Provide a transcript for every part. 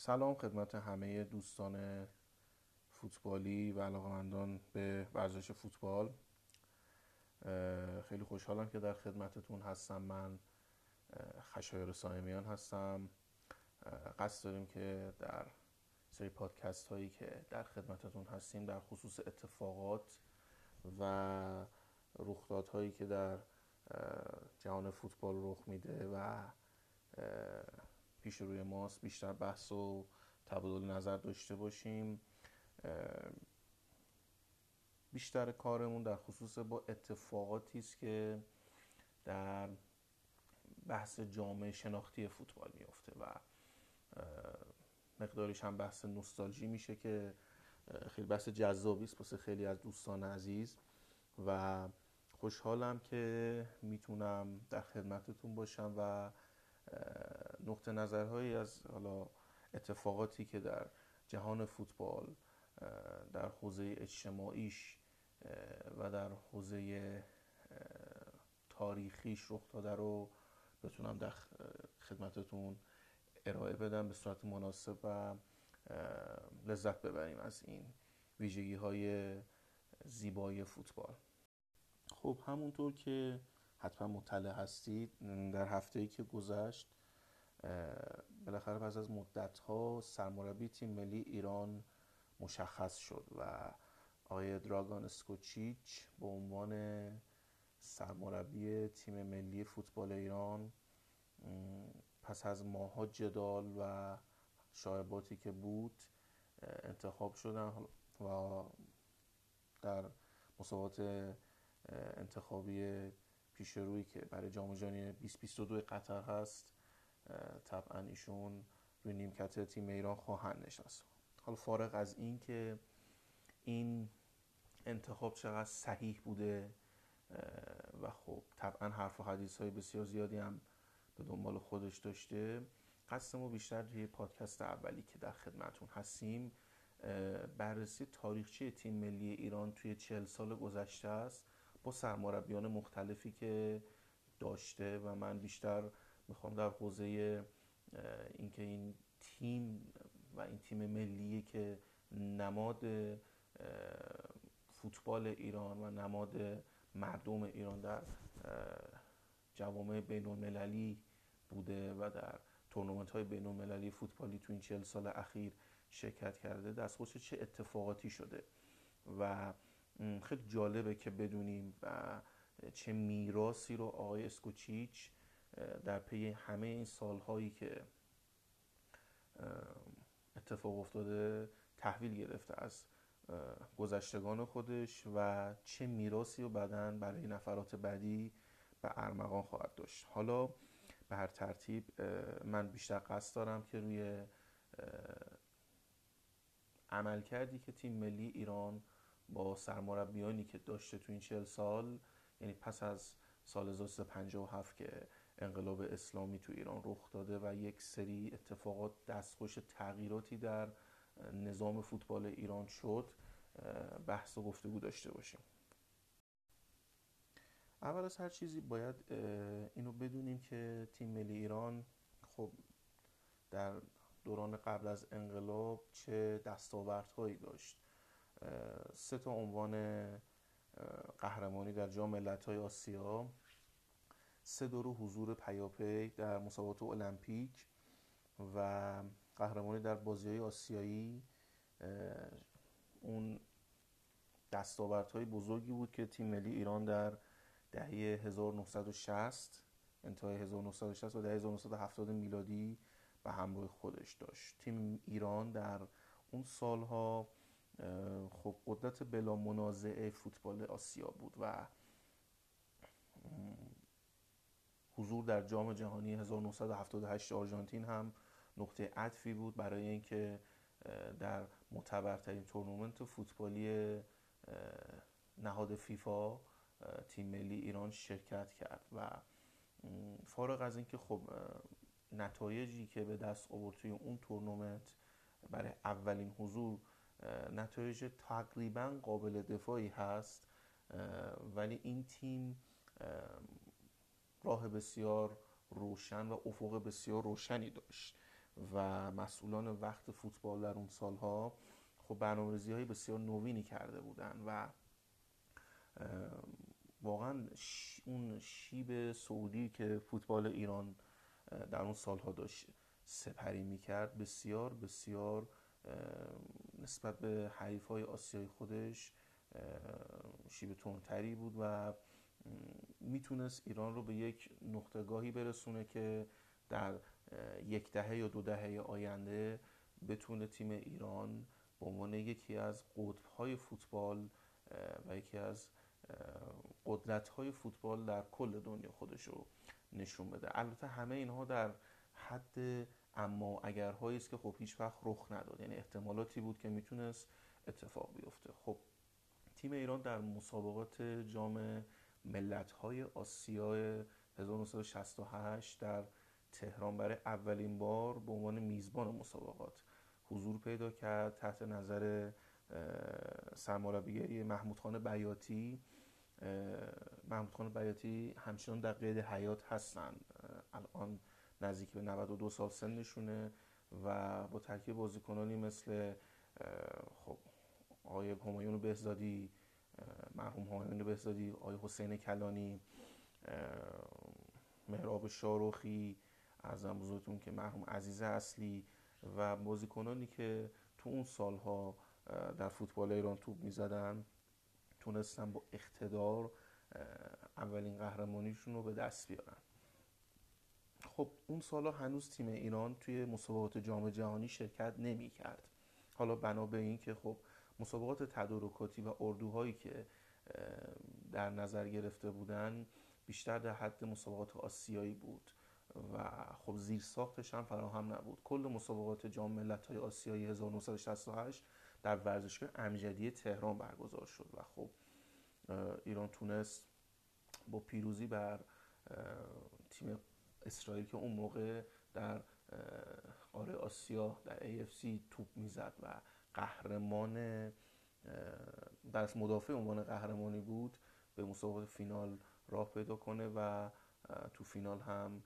سلام خدمت همه دوستان فوتبالی و علاقمندان به ورزش فوتبال. خیلی خوشحالم که در خدمتتون هستم. من خشایر سایمیان هستم. قصد داریم که در سری پادکست هایی که در خدمتتون هستیم در خصوص اتفاقات و رخدادهایی که در جهان فوتبال رخ میده و پیش روی ماست بیشتر بحث و تبادل نظر داشته باشیم. بیشتر کارمون در خصوص با اتفاقاتی است که در بحث جامعه شناختی فوتبال میفته و مقداریش هم بحث نوستالژی میشه که خیلی بحث جذابی است واسه خیلی از دوستان عزیز و خوشحالم که می‌تونم در خدمتتون باشم و نقطه نظرهایی از حالا اتفاقاتی که در جهان فوتبال در حوزه اجتماعیش و در حوزه تاریخیش رخ داده رو بتونم در خدمتتون ارائه بدم به صورت مناسب و لذت ببریم از این ویژگی های زیبای فوتبال. خب همونطور که حتما مطلع هستید در هفته ای که گذشت بالاخره پس از مدت ها سرمربی تیم ملی ایران مشخص شد و آقای دراگان اسکوچیچ به عنوان سرمربی تیم ملی فوتبال ایران پس از ماها جدال و شایباتی که بود انتخاب شدن و در مسابقات انتخابی پیش روی که برای جام جهانی 2022 قطر هست طبعا ایشون روی نیمکت تیم ایران خواهند نشست. حالا فارغ از این که این انتخاب چقدر صحیح بوده و خب طبعا حرف و حدیث های بسیار زیادی هم به دنبال خودش داشته قصد ما بیشتر توی پادکست اولی که در خدمتون هستیم بررسی تاریخچه تیم ملی ایران توی چهل سال گذشته است با سرمربیان مختلفی که داشته و من بیشتر می‌خوام در حوزه اینکه این تیم و این تیم ملیه که نماد فوتبال ایران و نماد مردم ایران در جوامع بین المللی بوده و در تورنمنت های بین المللی فوتبالی تو این چهل سال اخیر شرکت کرده دستخوش چه اتفاقاتی شده؟ و خیلی جالبه که بدونیم و چه میراسی رو آقای اسکوچیچ در پی همه این سالهایی که اتفاق افتاده تحویل گرفته از گذشتگان خودش و چه میراسی رو بعدا برای نفرات بعدی به ارمغان خواهد داشت. حالا به هر ترتیب من بیشتر قصد دارم که روی عمل کردی که تیم ملی ایران با سرمربیانی که داشته تو این چهل سال یعنی پس از سال 1357 که انقلاب اسلامی تو ایران رخ داده و یک سری اتفاقات دستخوش تغییراتی در نظام فوتبال ایران شد. بحث و گفتگو داشته باشیم. اول از هر چیزی باید اینو بدونیم که تیم ملی ایران خب در دوران قبل از انقلاب چه دستاوردهایی داشت. سه تا عنوان قهرمانی در جام ملت‌های آسیا. سه دور حضور پیاپی در مسابقات المپیک و قهرمانی در بازی آسیایی اون دستاوردهای بزرگی بود که تیم ملی ایران در دهه 1960 انتهای 1960 و دهه 1970 میلادی به همراه خودش داشت. تیم ایران در اون سالها خب قدرت بلا منازعه فوتبال آسیا بود و حضور در جام جهانی 1978 آرژانتین هم نقطه عطفی بود برای اینکه در معتبرترین تورنمنت فوتبالی نهاد فیفا تیم ملی ایران شرکت کرد و فارغ از اینکه خب نتایجی که به دست آورد توی اون تورنمنت برای اولین حضور نتایج تقریبا قابل دفاعی هست ولی این تیم راه بسیار روشن و افق بسیار روشنی داشت و مسئولان وقت فوتبال در اون سالها خب برنامه‌ریزی های بسیار نوینی کرده بودن و واقعا اون شیب سعودی که فوتبال ایران در اون سالها داشت سپری می‌کرد بسیار بسیار نسبت به حریف های آسیای خودش شیب تندتری بود و می‌تونست ایران رو به یک نقطهگاهی برسونه که در یک دهه یا دو دهه آینده بتونه تیم ایران به عنوان یکی از قطبهای فوتبال و یکی از قدرت‌های فوتبال در کل دنیا خودش رو نشون بده. البته همه اینها در حد اما اگرهایی است که خب هیچ وقت رخ نداد. یعنی احتمالاتی بود که می‌تونست اتفاق بیفته. خب تیم ایران در مسابقات جام ملت‌های آسیا 1968 در تهران برای اولین بار به عنوان میزبان مسابقات حضور پیدا کرد تحت نظر سرمربیگری محمود خان بیاتی. محمود خان بیاتی همچنان در قید حیات هستن الان نزدیک به 92 سال سنشونه و با ترکیب بازیکنانی مثل خب آقای همایون بهزادی مرحوم همایون بهزادی آقای حسین کلانی مهراب شاروخی ارزم بزرگتون که مرحوم عزیز اصلی و بازیکنانی که تو اون سالها در فوتبال ایران توپ می‌زدن تونستن با اقتدار اولین قهرمانیشون رو به دست بیارن. خب اون سالا هنوز تیم ایران توی مسابقات جام جهانی شرکت نمی کرد حالا بنا به این که خب مسابقات تدارکاتی و اردوهایی که در نظر گرفته بودن بیشتر در حد مسابقات آسیایی بود و خب زیر ساختش هم فراهم نبود. کل مسابقات جام ملت‌های آسیایی 1968 در ورزشگاه امجدی تهران برگزار شد و خب ایران تونست با پیروزی بر تیم اسرائیل که اون موقع در قاره آسیا در AFC توپ می‌زد و قهرمان در مدافع عنوان قهرمانی بود به مسابقات فینال راه پیدا کنه و تو فینال هم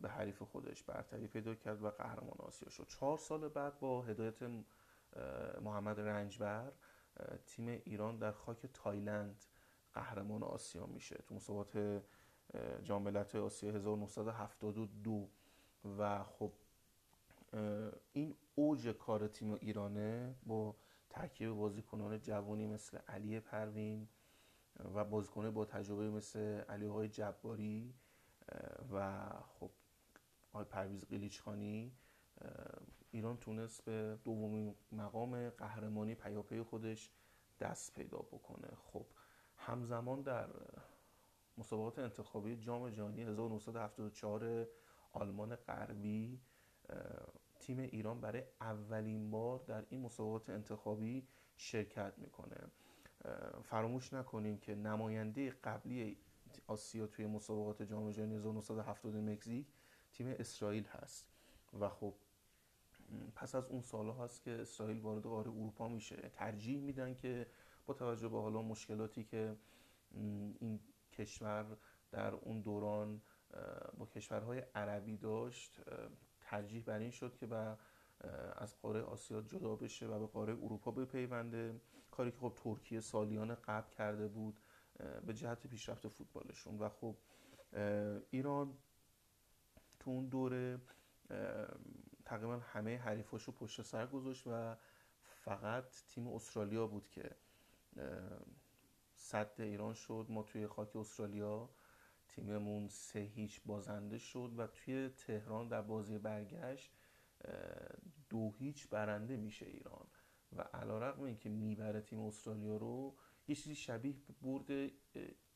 به حریف خودش برتری پیدا کرد و قهرمان آسیا شد. چهار سال بعد با هدایت محمد رنجبر تیم ایران در خاک تایلند قهرمان آسیا میشه. تو مسابقات جام ملت‌های آسیا 1972 و خب این اوج کار تیم ایرانه با ترکیب بازیکنان جوانی مثل علی پروین و بازیکن با تجربه مثل علی های جباری و خب آقای پرویز قلیچخانی ایران تونست به دومین مقام قهرمانی پیاپی خودش دست پیدا بکنه. خب همزمان در مسابقات انتخابی جام جهانی 1974 آلمان غربی تیم ایران برای اولین بار در این مسابقات انتخابی شرکت می‌کنه. فراموش نکنیم که نماینده قبلی آسیا توی مسابقات جام جهانی 1970 مکزیک تیم اسرائیل هست. و خب پس از اون سالها هست که اسرائیل وارد قاره اروپا میشه. ترجیح میدن که با توجه به حالا مشکلاتی که این کشور در اون دوران با کشورهای عربی داشت ترجیح بر این شد که با از قاره آسیا جدا بشه و به قاره اروپا بپیونده. کاری که خب ترکیه سالیان قبل کرده بود به جهت پیشرفت فوتبالشون. و خب ایران تو اون دوره تقریبا همه حریفاشو پشت سر گذاشت و فقط تیم استرالیا بود که صد ایران شد. ما توی خاک استرالیا تیممون سه هیچ بازنده شد و توی تهران در بازی برگشت دو هیچ برنده میشه ایران. و علا رقم این که می‌بره تیم استرالیا رو یه چیزی شبیه برد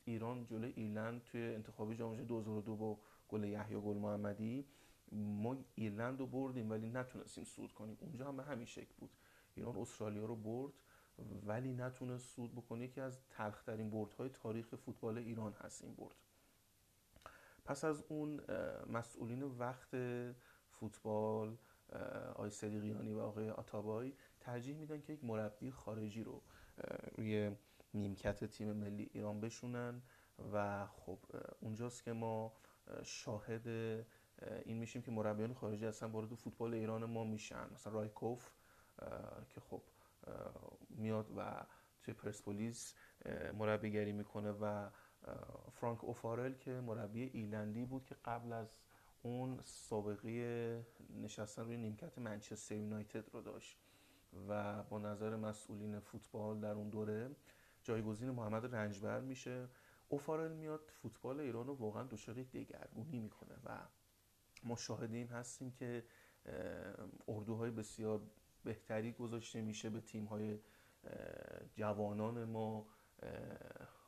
ایران جلو ایرلند توی انتخابی جام جهانی 2002 با گل یحیی گل محمدی. ما ایرلند رو بردیم ولی نتونستیم سود کنیم. اونجا هم به همین شکل بود. ایران استرالیا رو برد ولی نتونست سود بکنه. یکی از تلخترین بردهای تاریخ فوتبال ایران هست این برد. پس از اون مسئولین وقت فوتبال آقای صدیقیانی و آقای آتابای ترجیح میدن که یک مربی خارجی رو روی نیمکت تیم ملی ایران بشونن و خب اونجاست که ما شاهد این میشیم که مربیان خارجی اصلا وارد فوتبال ایران ما میشن. مثلا رایکوف که خب میاد و توی پرسپولیس مربیگری می‌کنه و فرانک اوفارل که مربی ایلندی بود که قبل از اون سابقه نشستن روی نیمکت منچستر یونایتد رو داشت و با نظر مسئولین فوتبال در اون دوره جایگزین محمد رنجبر میشه. اوفارل میاد فوتبال ایران رو واقعا دچار یک دگرگونی می‌کنه و ما شاهد این هستیم که اردوهای بسیار بهتری گذاشته میشه به تیم‌های جوانان ما.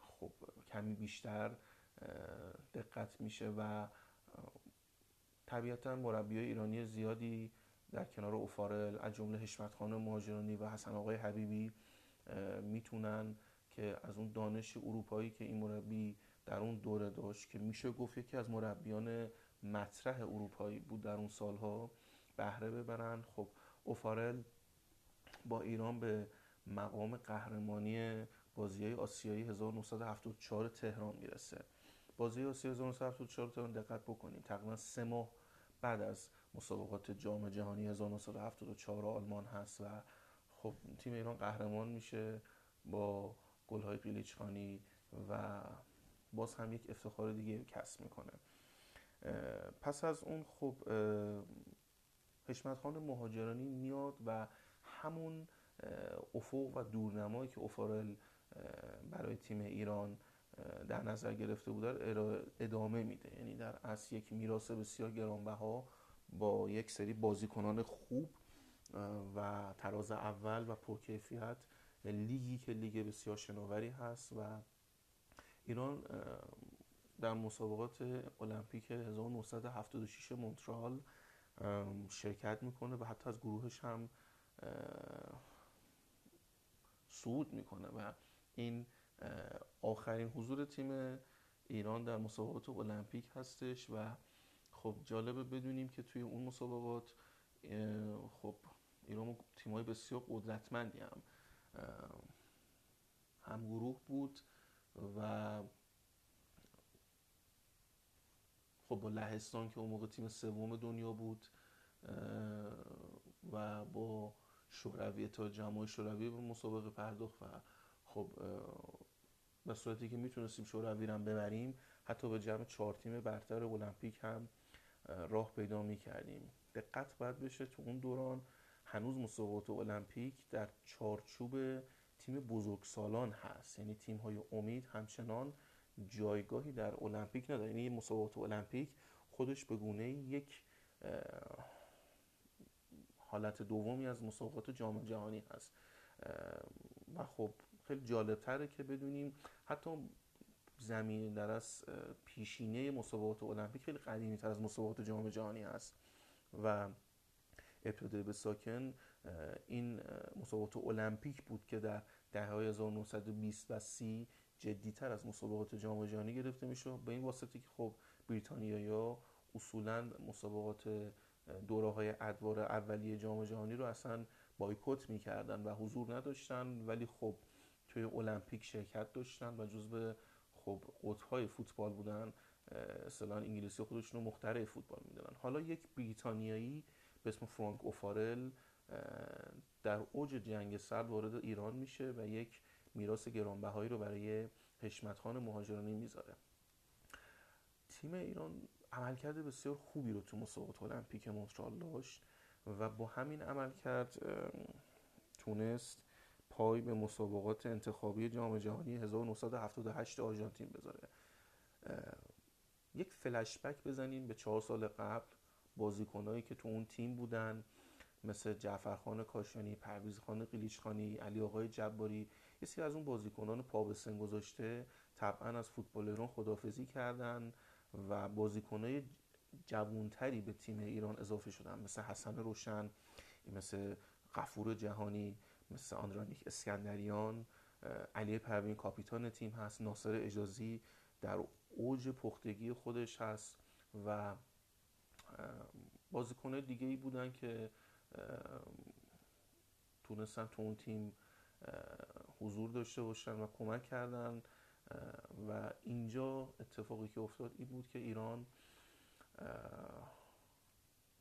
خب کمی بیشتر دقت میشه و طبیعتا مربی ایرانی زیادی در کنار اوفارل از جمله حشمت خان مهاجرانی و حسن آقای حبیبی می‌تونن که از اون دانش اروپایی که این مربی در اون دوره داشت که میشه گفت یکی از مربیان مطرح اروپایی بود در اون سالها بهره ببرن. خب اوفارل با ایران به مقام قهرمانی بازی های آسیایی 1974 تهران می‌رسه. بازی آسیایی 1974 تهران دقت بکنیم. تقریبا سه ماه بعد از مسابقات جام جهانی 1974 آلمان هست و خب تیم ایران قهرمان میشه با گل‌های قیلیچخانی و باز هم یک افتخار دیگه کسب می‌کنه. پس از اون خب حشمت خان مهاجرانی میاد و همون افق و دورنمایی که اوفارل برای تیم ایران در نظر گرفته بود ادامه میده. یعنی در اصل یک میراث بسیار گرانبها با یک سری بازیکنان خوب و تراز اول و پرکیفیت لیگی که لیگ بسیار شناوری هست و ایران در مسابقات المپیک 1976 مونترال شرکت می‌کنه و حتی از گروهش هم صعود می‌کنه و این آخرین حضور تیم ایران در مسابقات المپیک هستش و خب جالبه بدونیم که توی اون مسابقات خب ایران تیمای بسیار قدرتمندی هم هم گروه بود و خب با لهستان که اون موقع تیم سوم دنیا بود و با شوروی تا جمعای شوروی به مسابقه پرداخت و خب به صورتی که می‌تونستیم شوروی رو ببریم حتی به جمع چهار تیم برتر المپیک هم راه پیدا می‌کردیم. دقت باید بشه تو اون دوران هنوز مسابقات المپیک در چارچوب تیم بزرگسالان هست. یعنی تیم های امید همچنان جایگاهی در المپیک نداره یعنی مسابقات المپیک خودش به گونه یک حالت دومی از مسابقات جام جهانی هست. خب خیلی جالب تره که بدونیم حتی زمین در از پیشینه مسابقات المپیک خیلی قدیمی تر از مسابقات جام جهانی هست و ابتدای به ساکن این مسابقات المپیک بود که در دهه 1920 و 30 جدیتر از مسابقات جام جهانی گرفته میشه به این واسطه که خب بریتانیا اصولا مسابقات دوره های ادوار اولیه جام جهانی رو اصلا بایکوت می‌کردن و حضور نداشتن ولی خب توی المپیک شرکت داشتن و جزو خب قطبهای فوتبال بودن. اصلا انگلیسی خودشون رو مخترع فوتبال می‌دونن. حالا یک بریتانیایی به اسم فرانک اوفارل در اوج جنگ سرد وارد ایران میشه و یک میراث گرانبهایی رو برای حشمت خان مهاجرانی می‌ذاره. تیم ایران عملکرد بسیار خوبی رو تو مسابقات المپیک مونترال داشت. و با همین عملکرد تونست پای به مسابقات انتخابی جام جهانی 1978 آرژانتین بذاره. یک فلشبک بزنیم به چهار سال قبل بازیکنهایی که تو اون تیم بودن مثل جعفرخان کاشانی، پرویزخان قلیچخانی، علی آقای جباری یه از اون بازیکنان پا به سن گذاشته طبعا از فوتبال ایران خدافزی کردن و بازیکنهای جوونتری به تیم ایران اضافه شدن. مثل حسن روشن مثل قفور جهانی مثل آندرانیک اسکندریان علی پروین کاپیتان تیم هست ناصر اجازی در اوج پختگی خودش هست و بازیکنه دیگه ای بودن که تونستن تو اون تیم حضور داشته باشن و کمک کردن و اینجا اتفاقی که افتاد این بود که ایران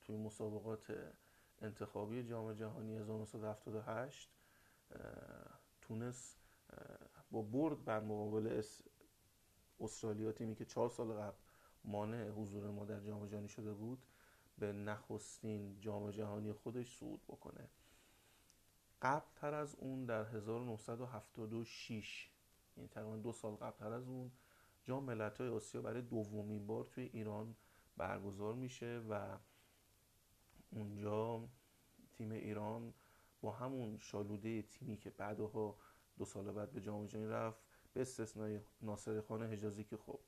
توی مسابقات انتخابی جام جهانی 1978 تونست با برد بر مقابل استرالیا تیمی که چهار سال قبل مانع حضور ما در جام جهانی شده بود به نخستین جام جهانی خودش صعود بکنه. قبل تر از اون در 1976 یعنی تقریبا دو سال قبل تر از اون جام ملت‌های آسیا برای دومین بار توی ایران برگزار میشه و اونجا تیم ایران با همون شالوده تیمی که بعدها دو سال بعد به جام جهانی رفت به استثنای ناصر خان حجازی که خب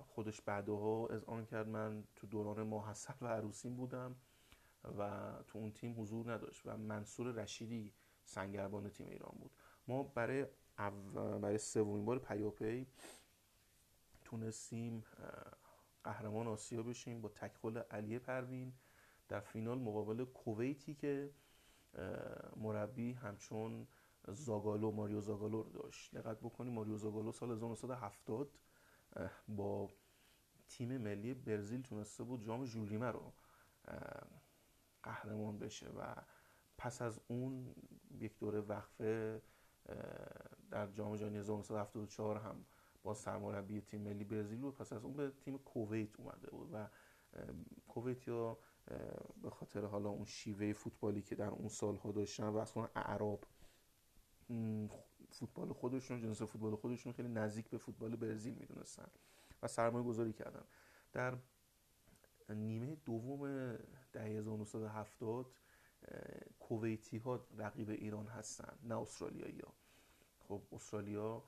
خودش بعدها از آن کرد من تو دوران ماحصل و عروسیم بودم و تو اون تیم حضور نداشت و منصور رشیدی سنگربان تیم ایران بود. ما برای برای سومین بار پیاپی تونستیم قهرمان آسیا بشیم با تکخل علی پروین در فینال مقابل کویتی که مربی همچون زاگالو ماریو زاگالو رو داشت. دقت بکنیم ماریو زاگالو سال 1970 با تیم ملی برزیل تونسته بود جام ژولیمه رو قهرمان بشه و پس از اون یک دوره وقفه در جام جهانی 1974 هم سرمربی تیم ملی برزیل بود پس از اون به تیم کویت اومده بود و کویت یا به خاطر حالا اون شیوه فوتبالی که در اون سالها داشتن و اصلا اعراب فوتبال خودشون جنس فوتبال خودشون خیلی نزدیک به فوتبال برزیل می‌دونستن و سرمایه گذاری کردن. در نیمه دوم دهه 1970 کویتی ها رقیب ایران هستن نه استرالیایی ها خب استرالیا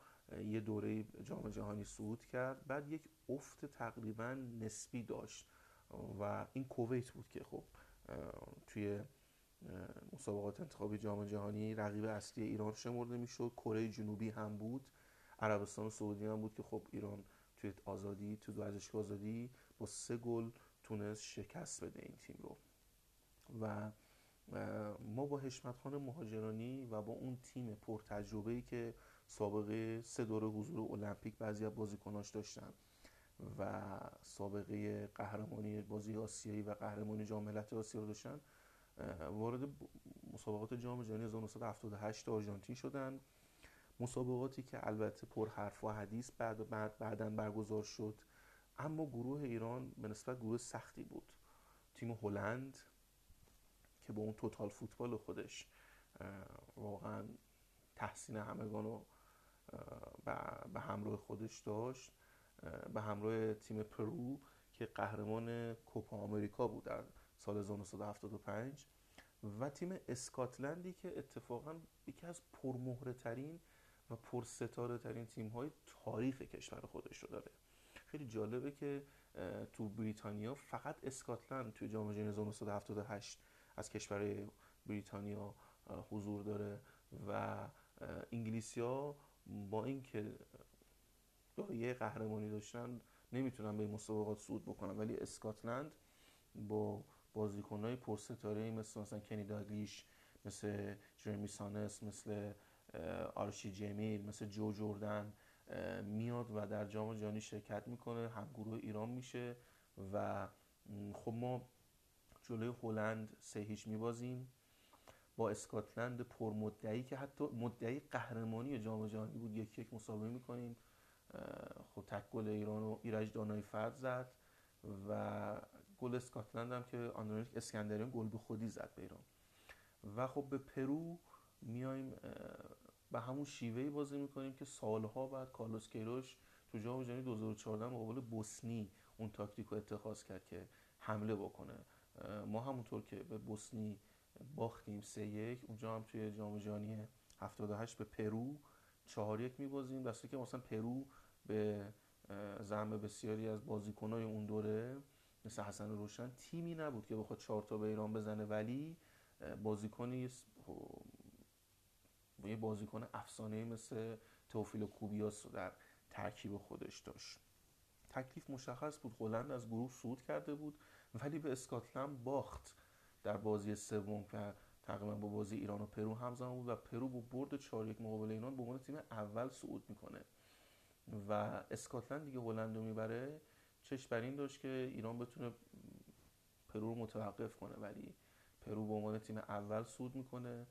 یه دوره جام جهانی صعود کرد. بعد یک افت تقریبا نسبی داشت و این کویت بود که خب توی مسابقات انتخابی جام جهانی رقیب اصلی ایران شمرده می‌شد. کره جنوبی هم بود. عربستان سعودی هم بود که خب ایران توی آزادی تو ورزشگاه آزادی با سه گل تونست شکست بده این تیم رو. و ما با حشمت خان مهاجرانی و با اون تیم پرتجربه ای که سابقه سه دوره حضور المپیک بعضی از بازیکناش داشتن و سابقه قهرمانی بازی آسیایی و قهرمانی جام ملت آسیا رو داشتن. وارد مسابقات جام جهانی 1978 آرژانتین شدن. مسابقاتی که البته پر حرف و حدیث بعد بعد بعدن برگزار شد. اما گروه ایران به نسبت گروه سختی بود. تیم هلند که با اون توتال فوتبال خودش واقعا تحسین همگان رو به همراه خودش داشت به همراه تیم پرو که قهرمان کوپا آمریکا بود در سال 1975 و تیم اسکاتلندی که اتفاقا یکی از پرمهره ترین و پرستاره ترین تیم های تاریخ کشور خودش رو داره. خیلی جالبه که تو بریتانیا فقط اسکاتلند توی جام جهانی 1978 از کشور بریتانیا حضور داره و انگلیسیا با اینکه دایه قهرمانی داشتن نمی‌تونن به مسابقات صعود بکنن. ولی اسکاتلند با بازیکنهای پرستاره مثل مثلا کنی داگلیش مثل جرمی سانس مثل آرشی جمیل مثل جو جوردن میاد و در جام جهانی شرکت می‌کنه هم گروه ایران میشه و خب ما جلوی هلند سه هیچ میبازیم. با اسکاتلند پرمدعی که حتی مدعی قهرمانی جام جهانی بود. یک یک مسابقه می‌کنیم. خب تک گل ایران و ایرج دانای فرد زد و گل اسکاتلند هم که آندرونیک اسکندریان گل به خودی زد به ایران. و خب به پرو میایم به همون شیوهی بازی می‌کنیم که سالها بعد کارلوس کیروش تو جام جهانی 2014 مقابل بوسنی اون تاکتیک رو اتخاذ کرد که حمله بکنه. ما همونطور که به بوسنی باختیم سه یک. اونجا هم توی جام جهانی 78 به پرو چهار یک میبازیم. دسته که مثلا پرو به زعم بسیاری از بازیکنای اون دوره مثل حسن روشن تیمی نبود که بخواد چهار تا به ایران بزنه. ولی بازیکنی یه بازیکن افسانه‌ای مثل تئوفیلو کوبیاس در ترکیب خودش داشت. تکلیف مشخص بود. هلند از گروه صعود کرده بود ولی به اسکاتلند باخت. در بازی سوم که تقریبا با بازی ایران و پرو همزمان بود و پرو با برد 4 1 مقابل ایران به عنوان تیم اول صعود می‌کنه. و اسکاتلند دیگه هلند رو می‌بره. چشم بر این داشت که ایران بتونه پرو رو متوقف کنه ولی پرو به عنوان تیم اول صعود می‌کنه.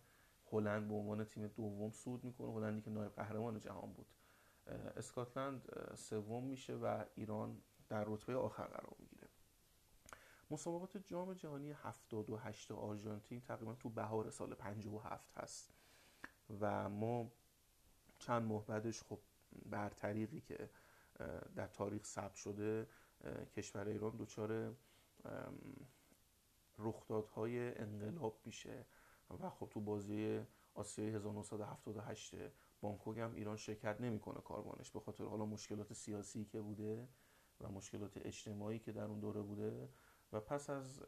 هلند به عنوان تیم دوم صعود می‌کنه. هلندی که نایب قهرمان جهان بود. اسکاتلند سوم میشه و ایران در رتبه آخر قرار می‌گیره. مسابقات جام جهانی 78 آرژانتین تقریبا تو بهار سال 57 هست. و ما چند ماه بعدش خب بر طریقی که در تاریخ ثبت شده کشور ایران دچار رخدادهای انقلاب میشه. و خب تو بازی آسیای 1978 بانکوک هم ایران شرکت نمی‌کنه کاروانش به خاطر حالا مشکلات سیاسی که بوده و مشکلات اجتماعی که در اون دوره بوده. و پس از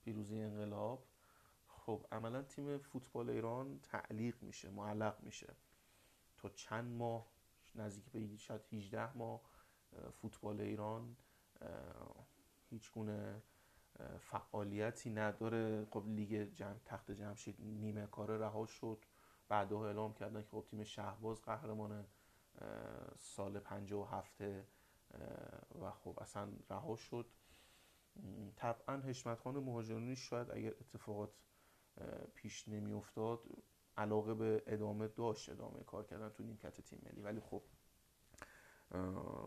پیروزی انقلاب خب عملا تیم فوتبال ایران تعلیق میشه معلق میشه. تا چند ماه نزدیک به شاید 18 ماه فوتبال ایران هیچ گونه فعالیتی نداره. خب لیگ جمع تخت جمشید نیمه کاره رها شد. بعدها اعلام کردن که خب تیم شهباز قهرمان سال 57 و خب اصلا رها شد. طبعا حشمت خان مهاجرانی شاید اگر اتفاقات پیش نمی افتاد علاقه به ادامه داشت ادامه کار کردن تو نیمکت تیم ملی. ولی خب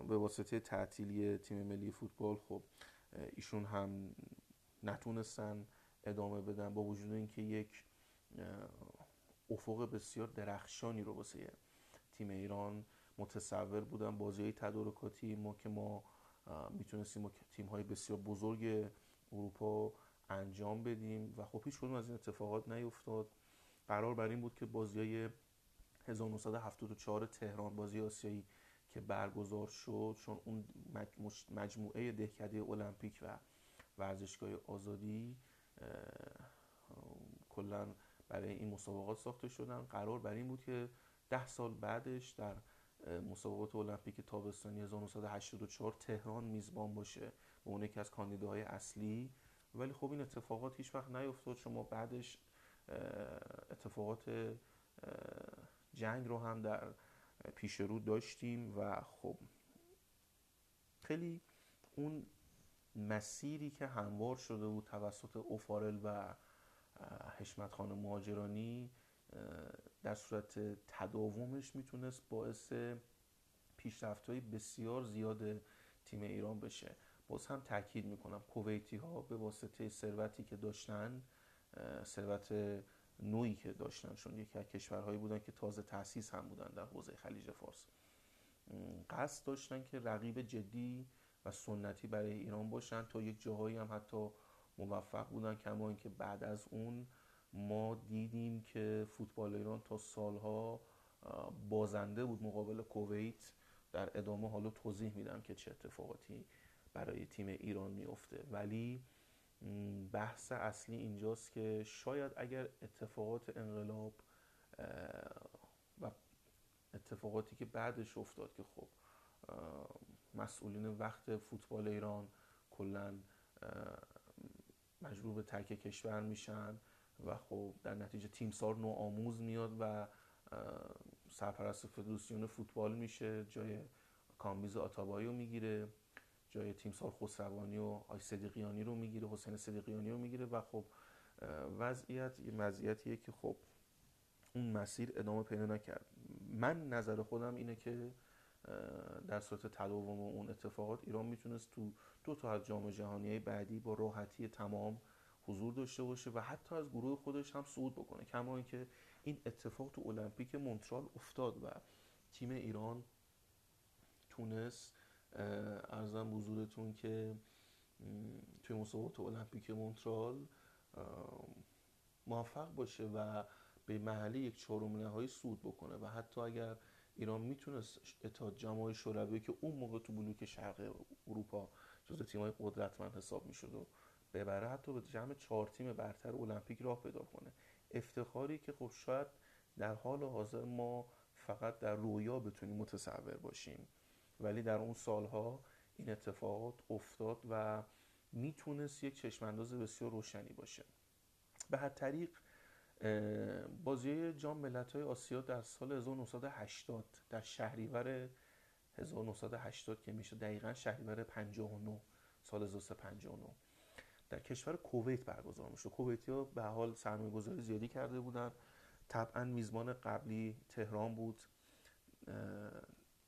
به واسطه تعطیلی تیم ملی فوتبال خب ایشون هم نتونستن ادامه بدن با وجود اینکه یک افق بسیار درخشانی رو واسه تیم ایران متصور بودن بازی تدارکاتی ما که ما می‌تونستیم تیم های بسیار بزرگ اروپا انجام بدیم و خب هیچ کدوم از این اتفاقات نیفتاد. قرار بر این بود که بازی های 1974 تهران بازی آسیایی که برگزار شد چون اون مجموعه دهکده المپیک و ورزشگاه آزادی کلا برای این مسابقات ساخته شدن. قرار بر این بود که ده سال بعدش در مسابقات المپیک تابستانی 1984 تهران میزبان باشه به اون یکی از کاندیداهای اصلی. ولی خب این اتفاقات هیچ وقت نیفتاد. شما بعدش اتفاقات جنگ رو هم در پیش رو داشتیم و خب خیلی اون مسیری که هموار شده بود توسط اوفارل و حشمت خان مهاجرانی در صورت تداومش می‌تونست باعث پیشرفت های بسیار زیاد تیم ایران بشه. باز هم تاکید می‌کنم کویتی ها به واسطه ثروتی که داشتن ثروت نوعی که داشتن چون یکی از کشورهایی بودن که تازه تاسیس هم بودن در حوزه خلیج فارس. قصد داشتن که رقیب جدی و سنتی برای ایران باشن تا یک جاهایی هم حتی موفق بودن کما اینکه بعد از اون ما دیدیم که فوتبال ایران تا سالها بازنده بود مقابل کویت. در ادامه حالا توضیح میدم که چه اتفاقاتی برای تیم ایران میفته ولی بحث اصلی اینجاست که شاید اگر اتفاقات انقلاب و اتفاقاتی که بعدش افتاد که خب مسئولین وقت فوتبال ایران کلا مجبور به ترک کشور میشن و خب در نتیجه تیمسار نوآموز میاد و سرپرست فدراسیون فوتبال میشه جای کامبیز آتابایی رو می‌گیره جای تیمسار خسروانی و آقای صدیقیانی رو می‌گیره حسین صدیقیانی رو می‌گیره و خب وضعیت یه وضعیتیه که خب اون مسیر ادامه پیدا نکرد. من نظر خودم اینه که در صورت تداوم اون اتفاقات ایران می‌تونست تو دو تا از جام جهانی بعدی با راحتی تمام حضور داشته باشه و حتی از گروه خودش هم صعود بکنه. کما اینکه این اتفاق تو المپیک مونترال افتاد و تیم ایران تونست ارزم بزرگتون که توی مسابقات المپیک مونترال موفق باشه و به محله یک چهارم نهایی صعود بکنه و حتی اگر ایران می‌تونست اتحاد جماهیر شوروی که اون موقع تو بلوک شرق اروپا جزو تیم‌های قدرتمند حساب می‌شد و ببره حتی به جمع چهار تیم برتر المپیک راه پیدا کنه. افتخاری که خب شاید در حال حاضر ما فقط در رویا بتونیم متصور باشیم. ولی در اون سالها این اتفاقات افتاد و می‌تونست یک چشمانداز بسیار روشنی باشه. به هر طریق بازی جام ملت‌های آسیا در سال 1980 در شهریور 1980 که میشه دقیقا شهریور 59 سال 1359 در کشور کویت برگزار میشه کویتی ها به حال سرمایه گذاری زیادی کرده بودن. طبعا میزبان قبلی تهران بود.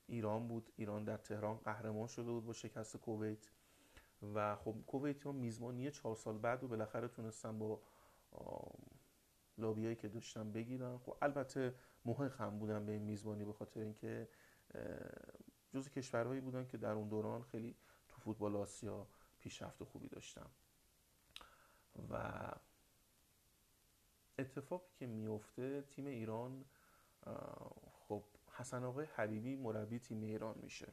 ایران بود. ایران در تهران قهرمان شده بود با شکست کویت. و خب کویتی ها میزبانی چهار سال بعد و بالاخره تونستن با لابیایی که داشتن بگیرن. خب البته محق هم بودن به این میزبانی به خاطر اینکه جز کشورهایی بودن که در اون دوران خیلی تو فوتبال آسیا پیشرفت خوبی داشتن. و اتفاقی که میفته تیم ایران خب حسن آقای حبیبی مربی تیم ایران میشه.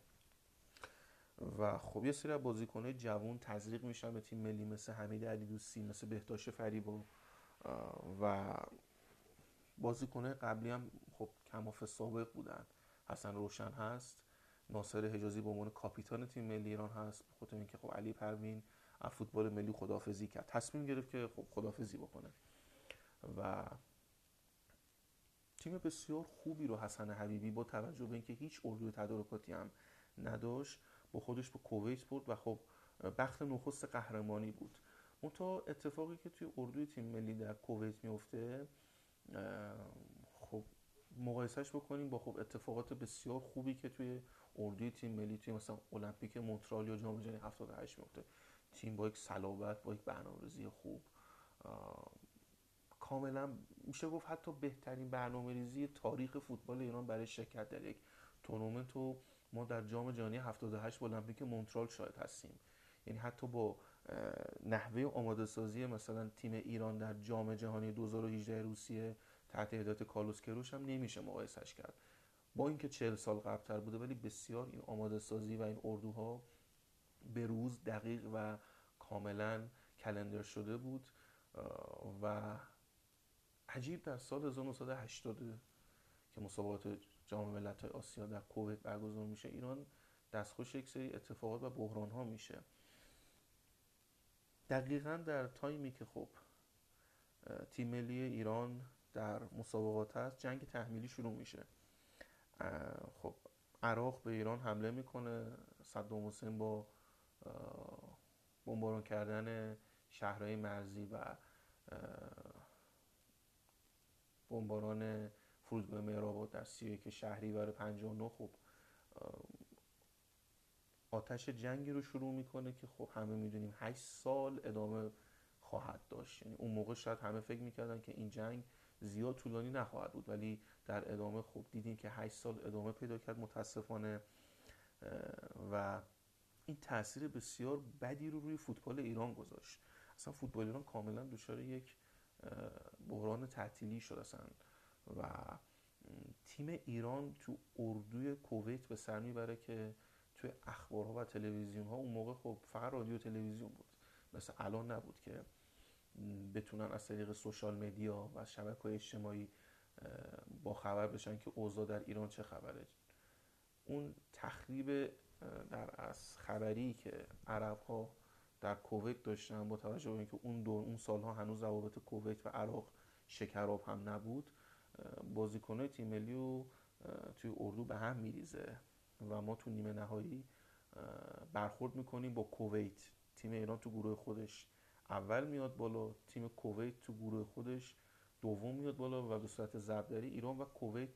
و خب یه سری بازیکنهای جوان تزریق میشن به تیم ملی مثل حمید علی دوستی مثل بهداشت فریبا. و بازیکنهای قبلی هم خب کماف سابق بودن. حسن روشن هست. ناصر حجازی به عنوان کاپیتان تیم ملی ایران هست خاطر اینکه خب علی پروین از فوتبال ملی خدافزی کرد. تصمیم گرفت که خب خدافزی بکنه. و تیم بسیار خوبی رو حسن حبیبی با توجه به اینکه هیچ اردوی تدارکاتی هم نداشت با خودش به کویت برد و خب بخت نخست قهرمانی بود. منتها اتفاقی که توی اردوی تیم ملی در کویت میفته خب مقایسهش بکنیم با خب اتفاقات بسیار خوبی که توی اردوی تیم ملی توی مثلا المپیک مونترال یا جام جهانی 78 میفته تیم با یک صلابت با یک برنامه‌ریزی خوب. کاملا میشه گفت حتی بهترین برنامه ریزی تاریخ فوتبال ایران برای شرکت در یک تورنمنت و ما در جام جهانی 78 با المپیک مونترال شاهد هستیم. یعنی حتی با نحوه آماده سازی مثلا تیم ایران در جام جهانی 2018 روسیه تحت هدایت کارلوس کروش هم نمیشه مقایسش کرد. با اینکه 40 سال قبلتر بوده ولی بسیار این آماده سازی و این اردوها به روز دقیق و کاملا کلندر شده بود و عجیب در سال 1980 که مسابقات جام ملت‌های آسیا در کویت برگزار میشه ایران دستخوش یک سری اتفاقات و بحران ها میشه. دقیقا در تایمی که خب تیم ملی ایران در مسابقات هست جنگ تحمیلی شروع میشه. خب عراق به ایران حمله می‌کنه صدام حسین با بمباران کردن شهرهای مرزی و بمباران فرودگاه مهرآباد در سی که شهری برای 59 خب آتش جنگی رو شروع می‌کنه که خب همه می‌دونیم 8 سال ادامه خواهد داشت. یعنی اون موقع شاید همه فکر می‌کردن که این جنگ زیاد طولانی نخواهد بود ولی در ادامه خب دیدیم که 8 سال ادامه پیدا کرد متاسفانه و این تاثیر بسیار بدی رو روی فوتبال ایران گذاشت. اصلا فوتبال ایران کاملا دچار یک بحران تعطیلی شد اصلا. و تیم ایران تو اردوی کویت به سر می‌بره که توی اخبارها و تلویزیون ها اون موقع خب فقط رادیو تلویزیون بود. مثل الان نبود که بتونن از طریق سوشال مدیا و شبکه اجتماعی با خبر بشن که اوضاع در ایران چه خبره. اون تخریب در از خبری که عرب ها در کویت داشتن با توجه به اینکه اون دور اون سالها هنوز روابط کویت و عراق شکراب هم نبود بازیکنهای تیم ملی و توی اردو به هم میریزه و ما تو نیمه نهایی برخورد می‌کنیم با کویت. تیم ایران تو گروه خودش اول میاد بالا تیم کویت تو گروه خودش دوم میاد بالا و به صورت ضربدری ایران و کویت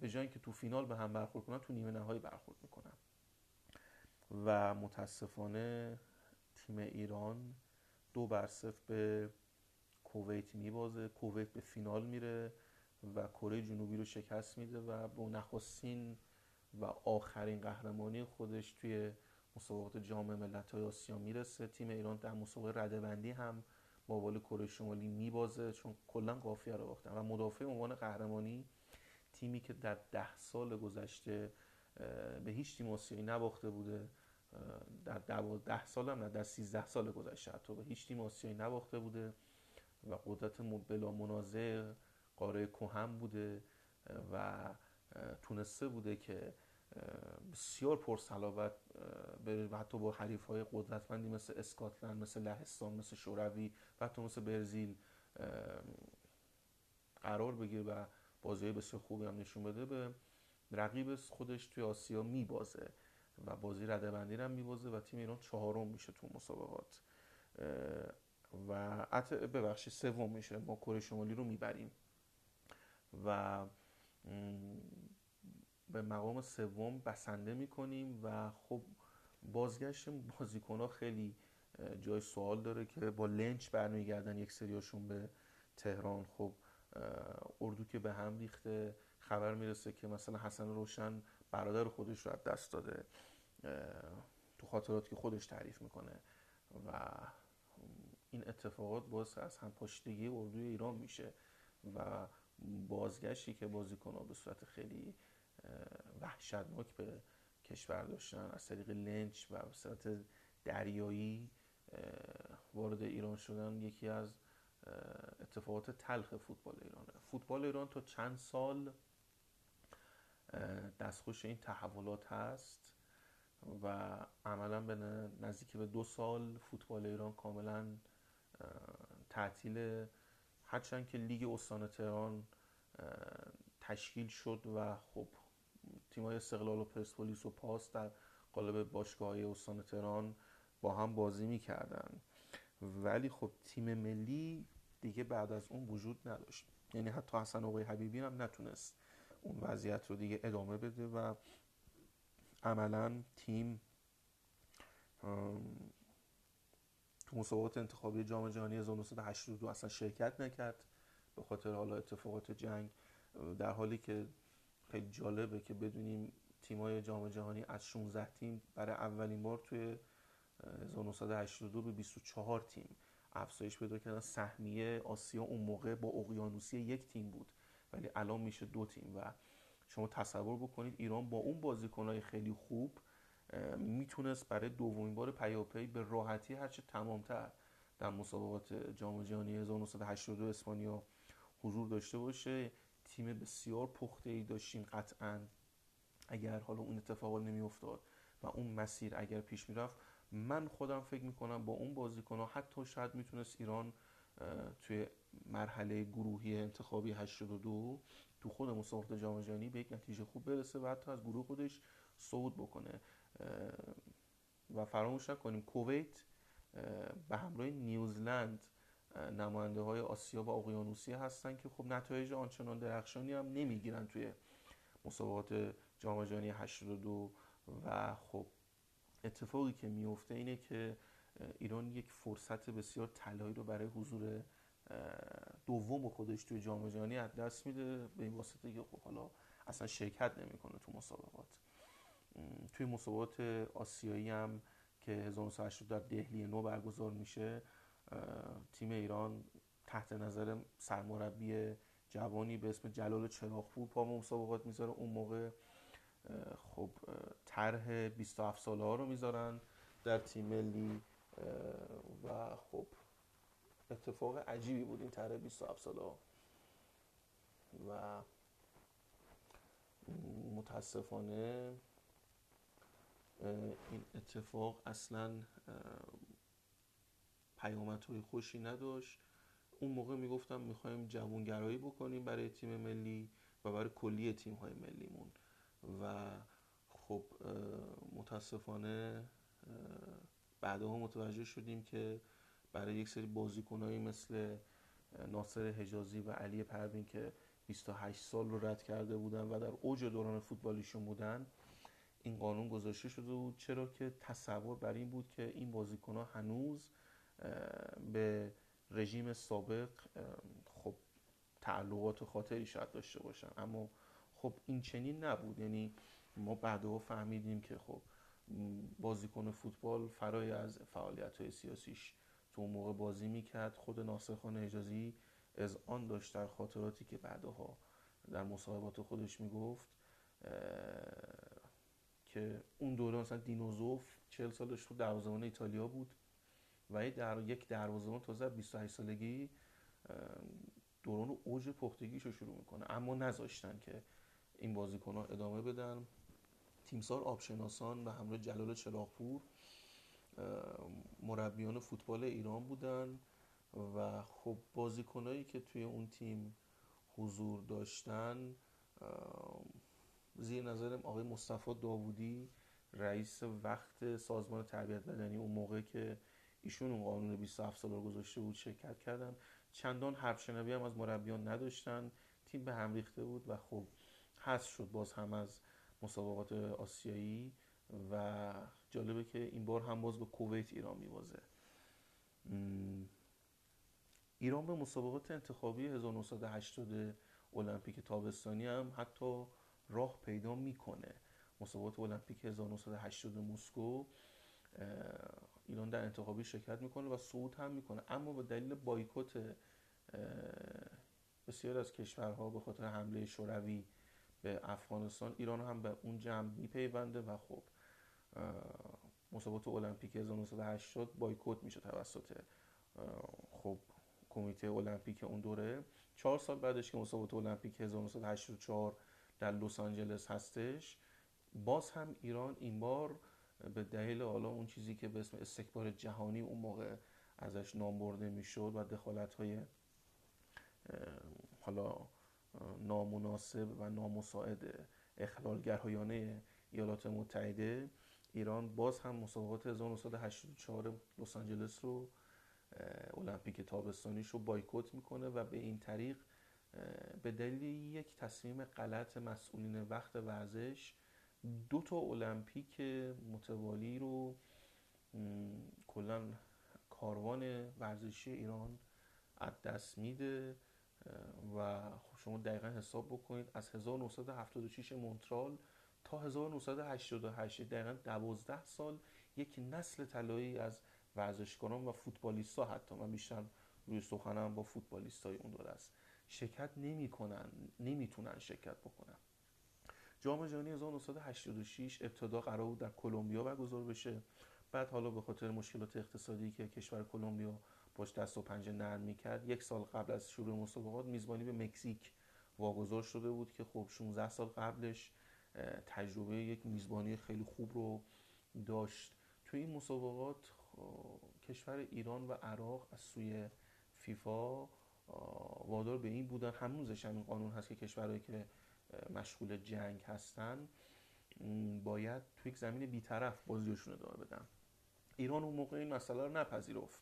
به جای اینکه تو فینال به هم برخورد کنن تو نیمه نهایی برخورد می‌کنن. و متاسفانه تیم ایران دو بر صفر به کویت میبازه. کویت به فینال میره و کره جنوبی رو شکست میده و با نخستین و آخرین قهرمانی خودش توی مسابقات جام ملت‌های آسیا می‌رسه. تیم ایران در مسابقه رده‌بندی هم با بال کره شمالی میبازه چون کلا قافیه رو باختن. و مدافع عنوان قهرمانی تیمی که در ده سال گذشته به هیچ تیم آسیایی نباخته بوده. در ده سال هم نه در سیزده سال گذشته حتی به هیچ تیم آسیایی نباخته بوده. و قدرت بلا منازع قاره کوهم بوده. و تونسته بوده که بسیار پرسلابت بره حتی با حریف های قدرتمندی مثل اسکاتلند مثل لهستان مثل شوروی و حتی مثل برزیل قرار بگیره. و بازی بسیار خوبی هم نشون بده به رقیب خودش توی آسیا میبازه و بازی رده بندی هم میبازه و تیم ایران چهارم میشه تو مسابقات. و ببخشید سوم میشه. ما کره شمالی رو می‌بریم. و به مقام سوم بسنده می‌کنیم و خب بازگشت بازیکن ها خیلی جای سوال داره که با لنچ برمیگردن یک سریاشون به تهران. خب اردو که به هم ریخته خبر می‌رسه که مثلا حسن روشن برادر خودش رو از دست داده تو خاطرات که خودش تعریف می‌کنه. و این اتفاقات باعث از هم پاشتگی اردوی ایران میشه و بازگشتی که بازیکن ها به صورت خیلی وحشتناک به کشور داشتن از طریق لنچ و به صورت دریایی وارد ایران شدن یکی از اتفاقات تلخ فوتبال ایرانه فوتبال ایران تا چند سال دستخوش این تحولات هست و عملا به نزدیک به دو سال فوتبال ایران کاملا تعطیل. هرچند که لیگ استان تهران تشکیل شد و خب تیمای استقلال و پرسپولیس و پاس در قالب باشگاه استان تهران با هم بازی می‌کردن. ولی خب تیم ملی دیگه بعد از اون وجود نداشت. یعنی حتی حسن آقای حبیبی هم نتونست اون وضعیت رو دیگه ادامه بده و عملا تیم تو مسابقات انتخابی جام جهانی 1982 اصلا شرکت نکرد به خاطر حالا اتفاقات جنگ. در حالی که خیلی جالبه که بدونیم تیمای جام جهانی از 16 تیم برای اولین بار توی 1982 به 24 تیم. افزایش پیدا کردن سهمیه آسیا اون موقع با اقیانوسی یک تیم بود ولی الان میشه دو تیم. و شما تصور بکنید ایران با اون بازیکنهای خیلی خوب می‌تونست برای دومین بار پیاپی به راحتی هرچه تمامتر در مسابقات جام جهانی 1982 اسپانیا حضور داشته باشه. تیم بسیار پخته ای داشتیم قطعا. اگر حالا اون اتفاق نمی افتاد و اون مسیر اگر پیش می‌رفت من خودم فکر می‌کنم با اون بازیکن ها حتی شاید می‌تونست ایران توی مرحله گروهی انتخابی 82 تو خود مسابقات جام جهانی به یک نتیجه خوب برسه و حتی از گروه خودش صعود بکنه. و فراموش نکنیم کویت به همراه نیوزلند نماینده های آسیا و اقیانوسی هستن که خب نتایج آنچنان درخشانی هم نمی‌گیرن توی مسابقات جام جهانی 82 و خب اتفاقی که میفته اینه که ایران یک فرصت بسیار طلایی رو برای حضور دوم خودش توی جام جهانی از دست میده به این واسطه که خب حالا اصلا شرکت نمی‌کنه تو مسابقات. توی مسابقات آسیایی هم که 1980 در دهلی نو برگزار میشه تیم ایران تحت نظر سرمربی جوانی به اسم جلال چراغپور پا مسابقات می‌ذاره. اون موقع خب طرح 27 ساله ها رو می‌ذارن در تیم ملی و خب اتفاق عجیبی بود این طرح 27 ساله ها. و متاسفانه این اتفاق اصلا پیامدهای خوشی نداشت. اون موقع می‌گفتم می‌خوایم جوانگرایی بکنیم برای تیم ملی و برای کلی تیم های ملیمون. و خب متاسفانه بعدها متوجه شدیم که برای یک سری بازیکنایی مثل ناصر حجازی و علی پروین که 28 سال رو رد کرده بودن و در اوج دوران فوتبالیشون بودن این قانون گذاشته شده بود. چرا که تصور بر این بود که این بازیکنها هنوز به رژیم سابق خب تعلقات خاطری شاید داشته باشن. اما خب این چنین نبود. یعنی ما بعدها فهمیدیم که خب بازیکن فوتبال فرای از فعالیت های سیاسیش تو اون موقع بازی می‌کرد. خود ناصر خان اجازی از آن داشت در خاطراتی که بعدها در مصاحبات خودش می‌گفت که اون دوران مثلا دینوزوف 40 سالش تو دروازه‌بان ایتالیا بود و در یک دروازه‌بان تازه 28 سالگی دوران اوج پختگیش رو شروع می‌کنه. اما نذاشتن که این بازیکن ها ادامه بدن. تیمسار آبشناسان و همراه جلال چراغپور مربیان فوتبال ایران بودن و خب بازیکنایی که توی اون تیم حضور داشتن زیر نظرم آقای مصطفی داوودی رئیس وقت سازمان تربیت بدنی اون موقع که ایشون اون قانون 27 سال رو گذاشته بود شرکت کردن. چندان حرف شنوی هم از مربیان نداشتن. تیم به هم ریخته بود و خب حذف شد باز هم از مسابقات آسیایی و جالبه که این بار هم باز به کویت ایران میوازه ایران به مسابقات انتخابی 1980 المپیک تابستانی هم حتی راه پیدا می‌کنه. مسابقات المپیک 1980 مسکو ایران در انتخابی شرکت می‌کنه و صعود هم می‌کنه. اما به دلیل بایکوت بسیار از کشورها به خاطر حمله شوروی به افغانستان ایران هم به اون جمع میپیونده و خب مسابقات المپیک 1980 بایکوت میشه توسط خب کمیته المپیک اون دوره. چهار سال بعدش که مسابقات المپیک 1984 در لس آنجلس هستش باز هم ایران این بار به دلیل حالا اون چیزی که به اسم استکبار جهانی اون موقع ازش نام برده می‌شد و دخالت های حالا نامناسب و نامساعد اخلالگرایانه ایالات متحده ایران باز هم مسابقات 1984 لس آنجلس رو المپیک تابستانیش رو بایکوت می‌کنه و به این طریق به دلیل یک تصمیم غلط مسئولین وقت ورزش دو تا المپیک متوالی رو کلا کاروان ورزشی ایران از دست میده. و خب شما دقیقا حساب بکنید از 1976 مونترال تا 1988 دقیقا 12 سال یک نسل طلایی از ورزشکاران و فوتبالیست ها حتی من بیشتر روی سخنم با فوتبالیست های اون دوره است. شرکت نمی‌کنن نمی‌تونن شرکت بکنن. جام جهانی 1986 ابتدا قرار بود در کلمبیا برگزار بشه. بعد حالا به خاطر مشکلات اقتصادی که کشور کلمبیا باش دست و پنجه نرم می‌کرد. یک سال قبل از شروع مسابقات میزبانی به مکزیک واگذار شده بود که خب 16 سال قبلش تجربه یک میزبانی خیلی خوب رو داشت. توی این مسابقات کشور ایران و عراق از سوی فیفا وادار به این بودن. هنوزش همین قانون هست که کشورهایی که مشغول جنگ هستن باید توی یک زمین بیطرف بازیشون ادامه بدن. ایران اون موقع این مسئله رو نپذیرفت.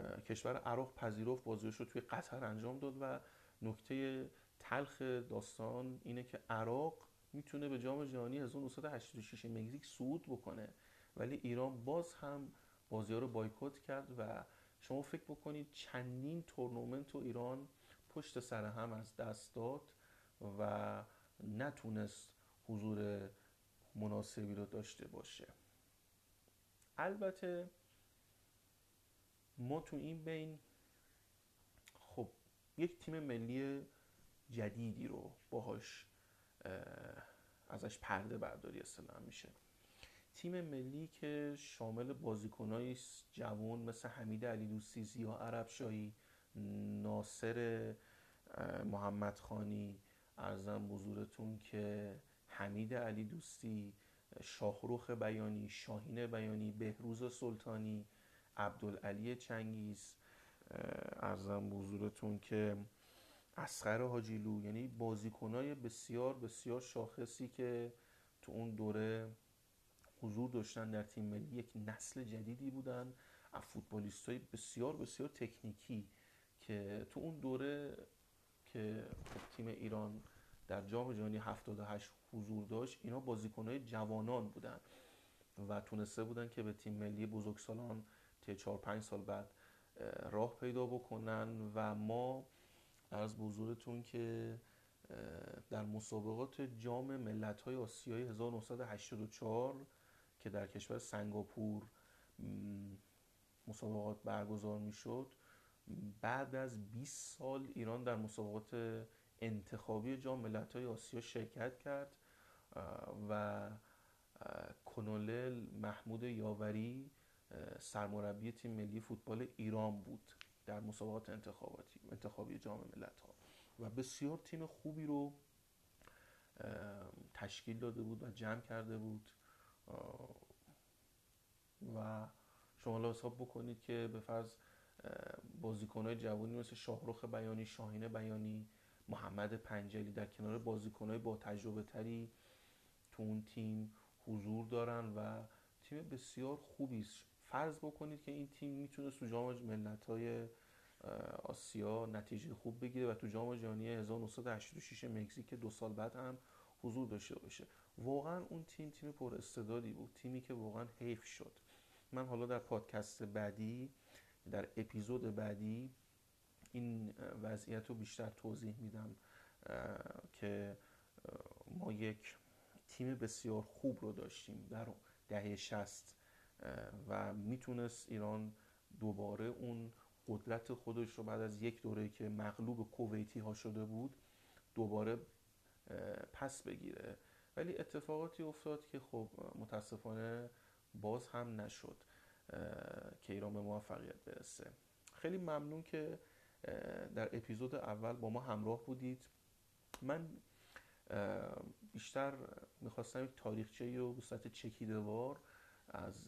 کشور عراق پذیرفت بازیش رو توی قطر انجام داد و نکته تلخ داستان اینه که عراق می‌تونه به جام جهانی 1986 مکزیک صعود بکنه. ولی ایران باز هم بازی ها رو بایکوت کرد و شما فکر بکنید چندین تورنمنت و ایران پشت سر هم از دست داد و نتونست حضور مناسبی رو داشته باشه. البته ما تو این بین خب یک تیم ملی جدیدی رو باهاش ازش پرده برداری اصلا میشه. تیم ملی که شامل بازیکنای جوان مثل حمید علی دوستی زیا عرب شاهی ناصر محمد خانی ارزم بزرگتون که حمید علی دوستی شاهروخ بیانی شاهین بیانی بهروز سلطانی عبدالعلی چنگیز ارزم بزرگتون که اسخر حاجیلو یعنی بازیکنای بسیار بسیار شاخصی که تو اون دوره حضور داشتن در تیم ملی یک نسل جدیدی بودن. از فوتبالیست های بسیار بسیار تکنیکی که تو اون دوره که خب تیم ایران در جام جهانی 78 حضور داشت اینا بازیکنهای جوانان بودن و تونسته بودن که به تیم ملی بزرگسالان تا 4 5 سال بعد راه پیدا بکنن و ما از بزرگتون که در مسابقات جام ملت های آسیای 1984 که در کشور سنگاپور مسابقات برگزار می‌شد بعد از 20 سال ایران در مسابقات انتخابی جام ملت‌های آسیا شرکت کرد و کنولل محمود یاوری سرمربی تیم ملی فوتبال ایران بود در مسابقات انتخاباتی انتخابی جام ملت‌ها. و بسیار تیم خوبی رو تشکیل داده بود و جمع کرده بود. و شما حساب بکنید که به فرض بازیکنهای جوانی مثل شاهرخ بیانی شاهین بیانی محمد پنجلی در کنار بازیکنهای با تجربه تری تو اون تیم حضور دارن و تیم بسیار خوبی است. فرض بکنید که این تیم می‌تونه تو جام ملت‌های آسیا نتیجه خوب بگیره و تو جام جهانی 1986 مکزیک دو سال بعد هم حضور داشته باشه. واقعا اون تیم تیم پر استعدادی بود تیمی که واقعا حیف شد. من حالا در پادکست بعدی در اپیزود بعدی این وضعیت رو بیشتر توضیح میدم که ما یک تیم بسیار خوب رو داشتیم در دهه شست و می‌تونست ایران دوباره اون قدرت خودش رو بعد از یک دوره که مغلوب کویتی ها شده بود دوباره پس بگیره. ولی اتفاقاتی افتاد که خب متاسفانه باز هم نشد که ایران به موفقیت برسه. خیلی ممنون که در اپیزود اول با ما همراه بودید. من بیشتر می‌خواستم یک تاریخچه و به صورت چکیدوار از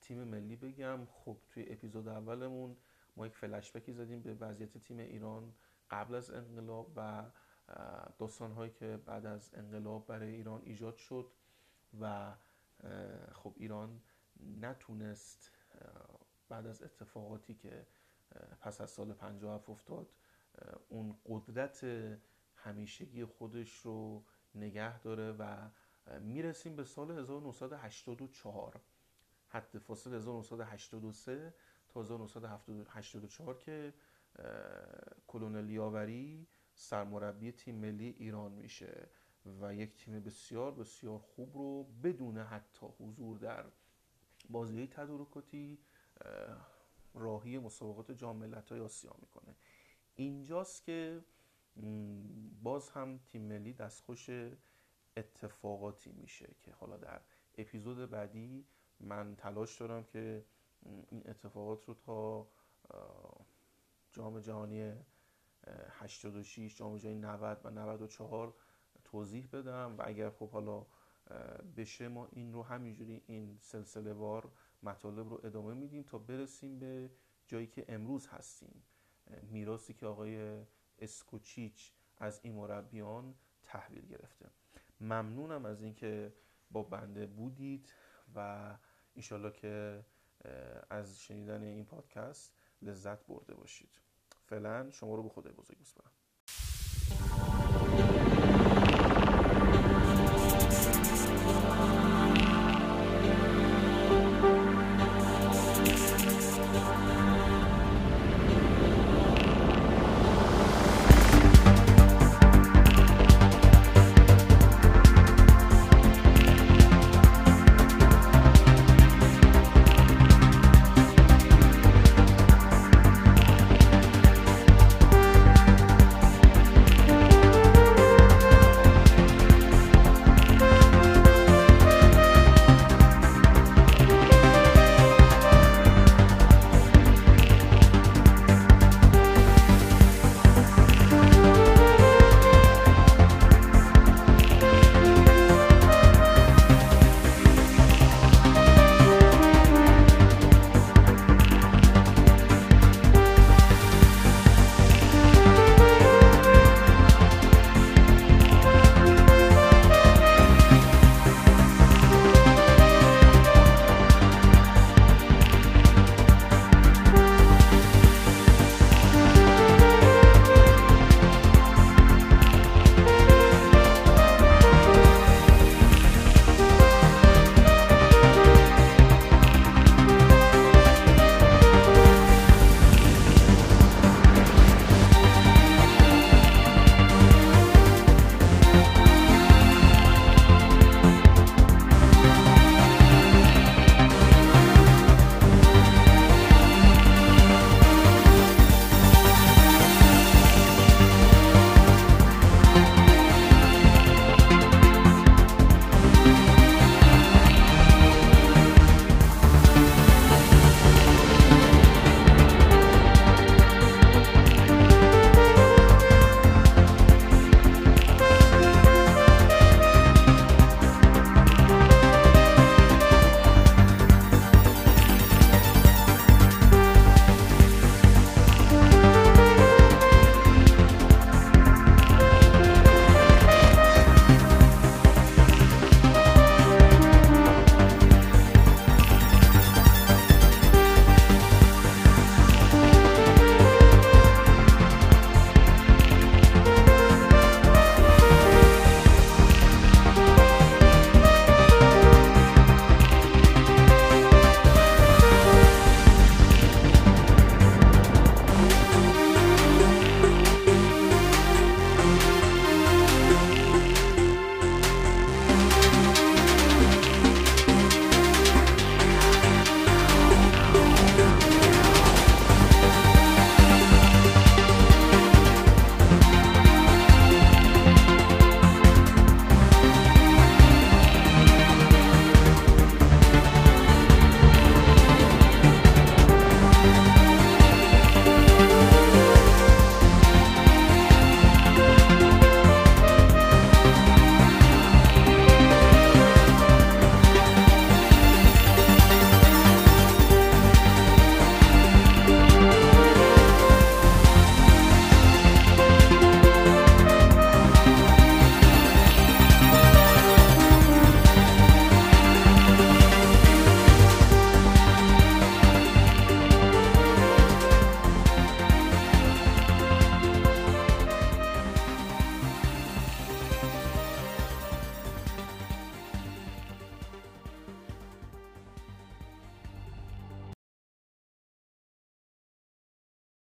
تیم ملی بگم خب توی اپیزود اولمون ما یک فلشبکی زدیم به وضعیت تیم ایران قبل از انقلاب و داستان که بعد از انقلاب برای ایران ایجاد شد و خب ایران نتونست بعد از اتفاقاتی که پس از سال 57 افتاد اون قدرت همیشگی خودش رو نگه داره و می‌رسیم به سال 1984 حد فاصل 1983 تا 1984 که کلونل یاوری سرمربی تیم ملی ایران میشه و یک تیم بسیار بسیار خوب رو بدون حتی حضور در بازی تدارکاتی راهی مسابقات جام ملت‌های آسیا می‌کنه. اینجاست که باز هم تیم ملی دستخوش اتفاقاتی میشه که حالا در اپیزود بعدی من تلاش دارم که این اتفاقات رو تا جام جهانی 86 جام جهانی 90 و 94 توضیح بدم و اگر خب حالا بشه ما این رو همینجوری این سلسله وار مطالب رو ادامه میدیم تا برسیم به جایی که امروز هستیم. میراثی که آقای اسکوچیچ از این مربیان تحویل گرفته. ممنونم از اینکه با بنده بودید و ایشالله که از شنیدن این پادکست لذت برده باشید. فعلا شما رو به خدای بزرگ میسپارم.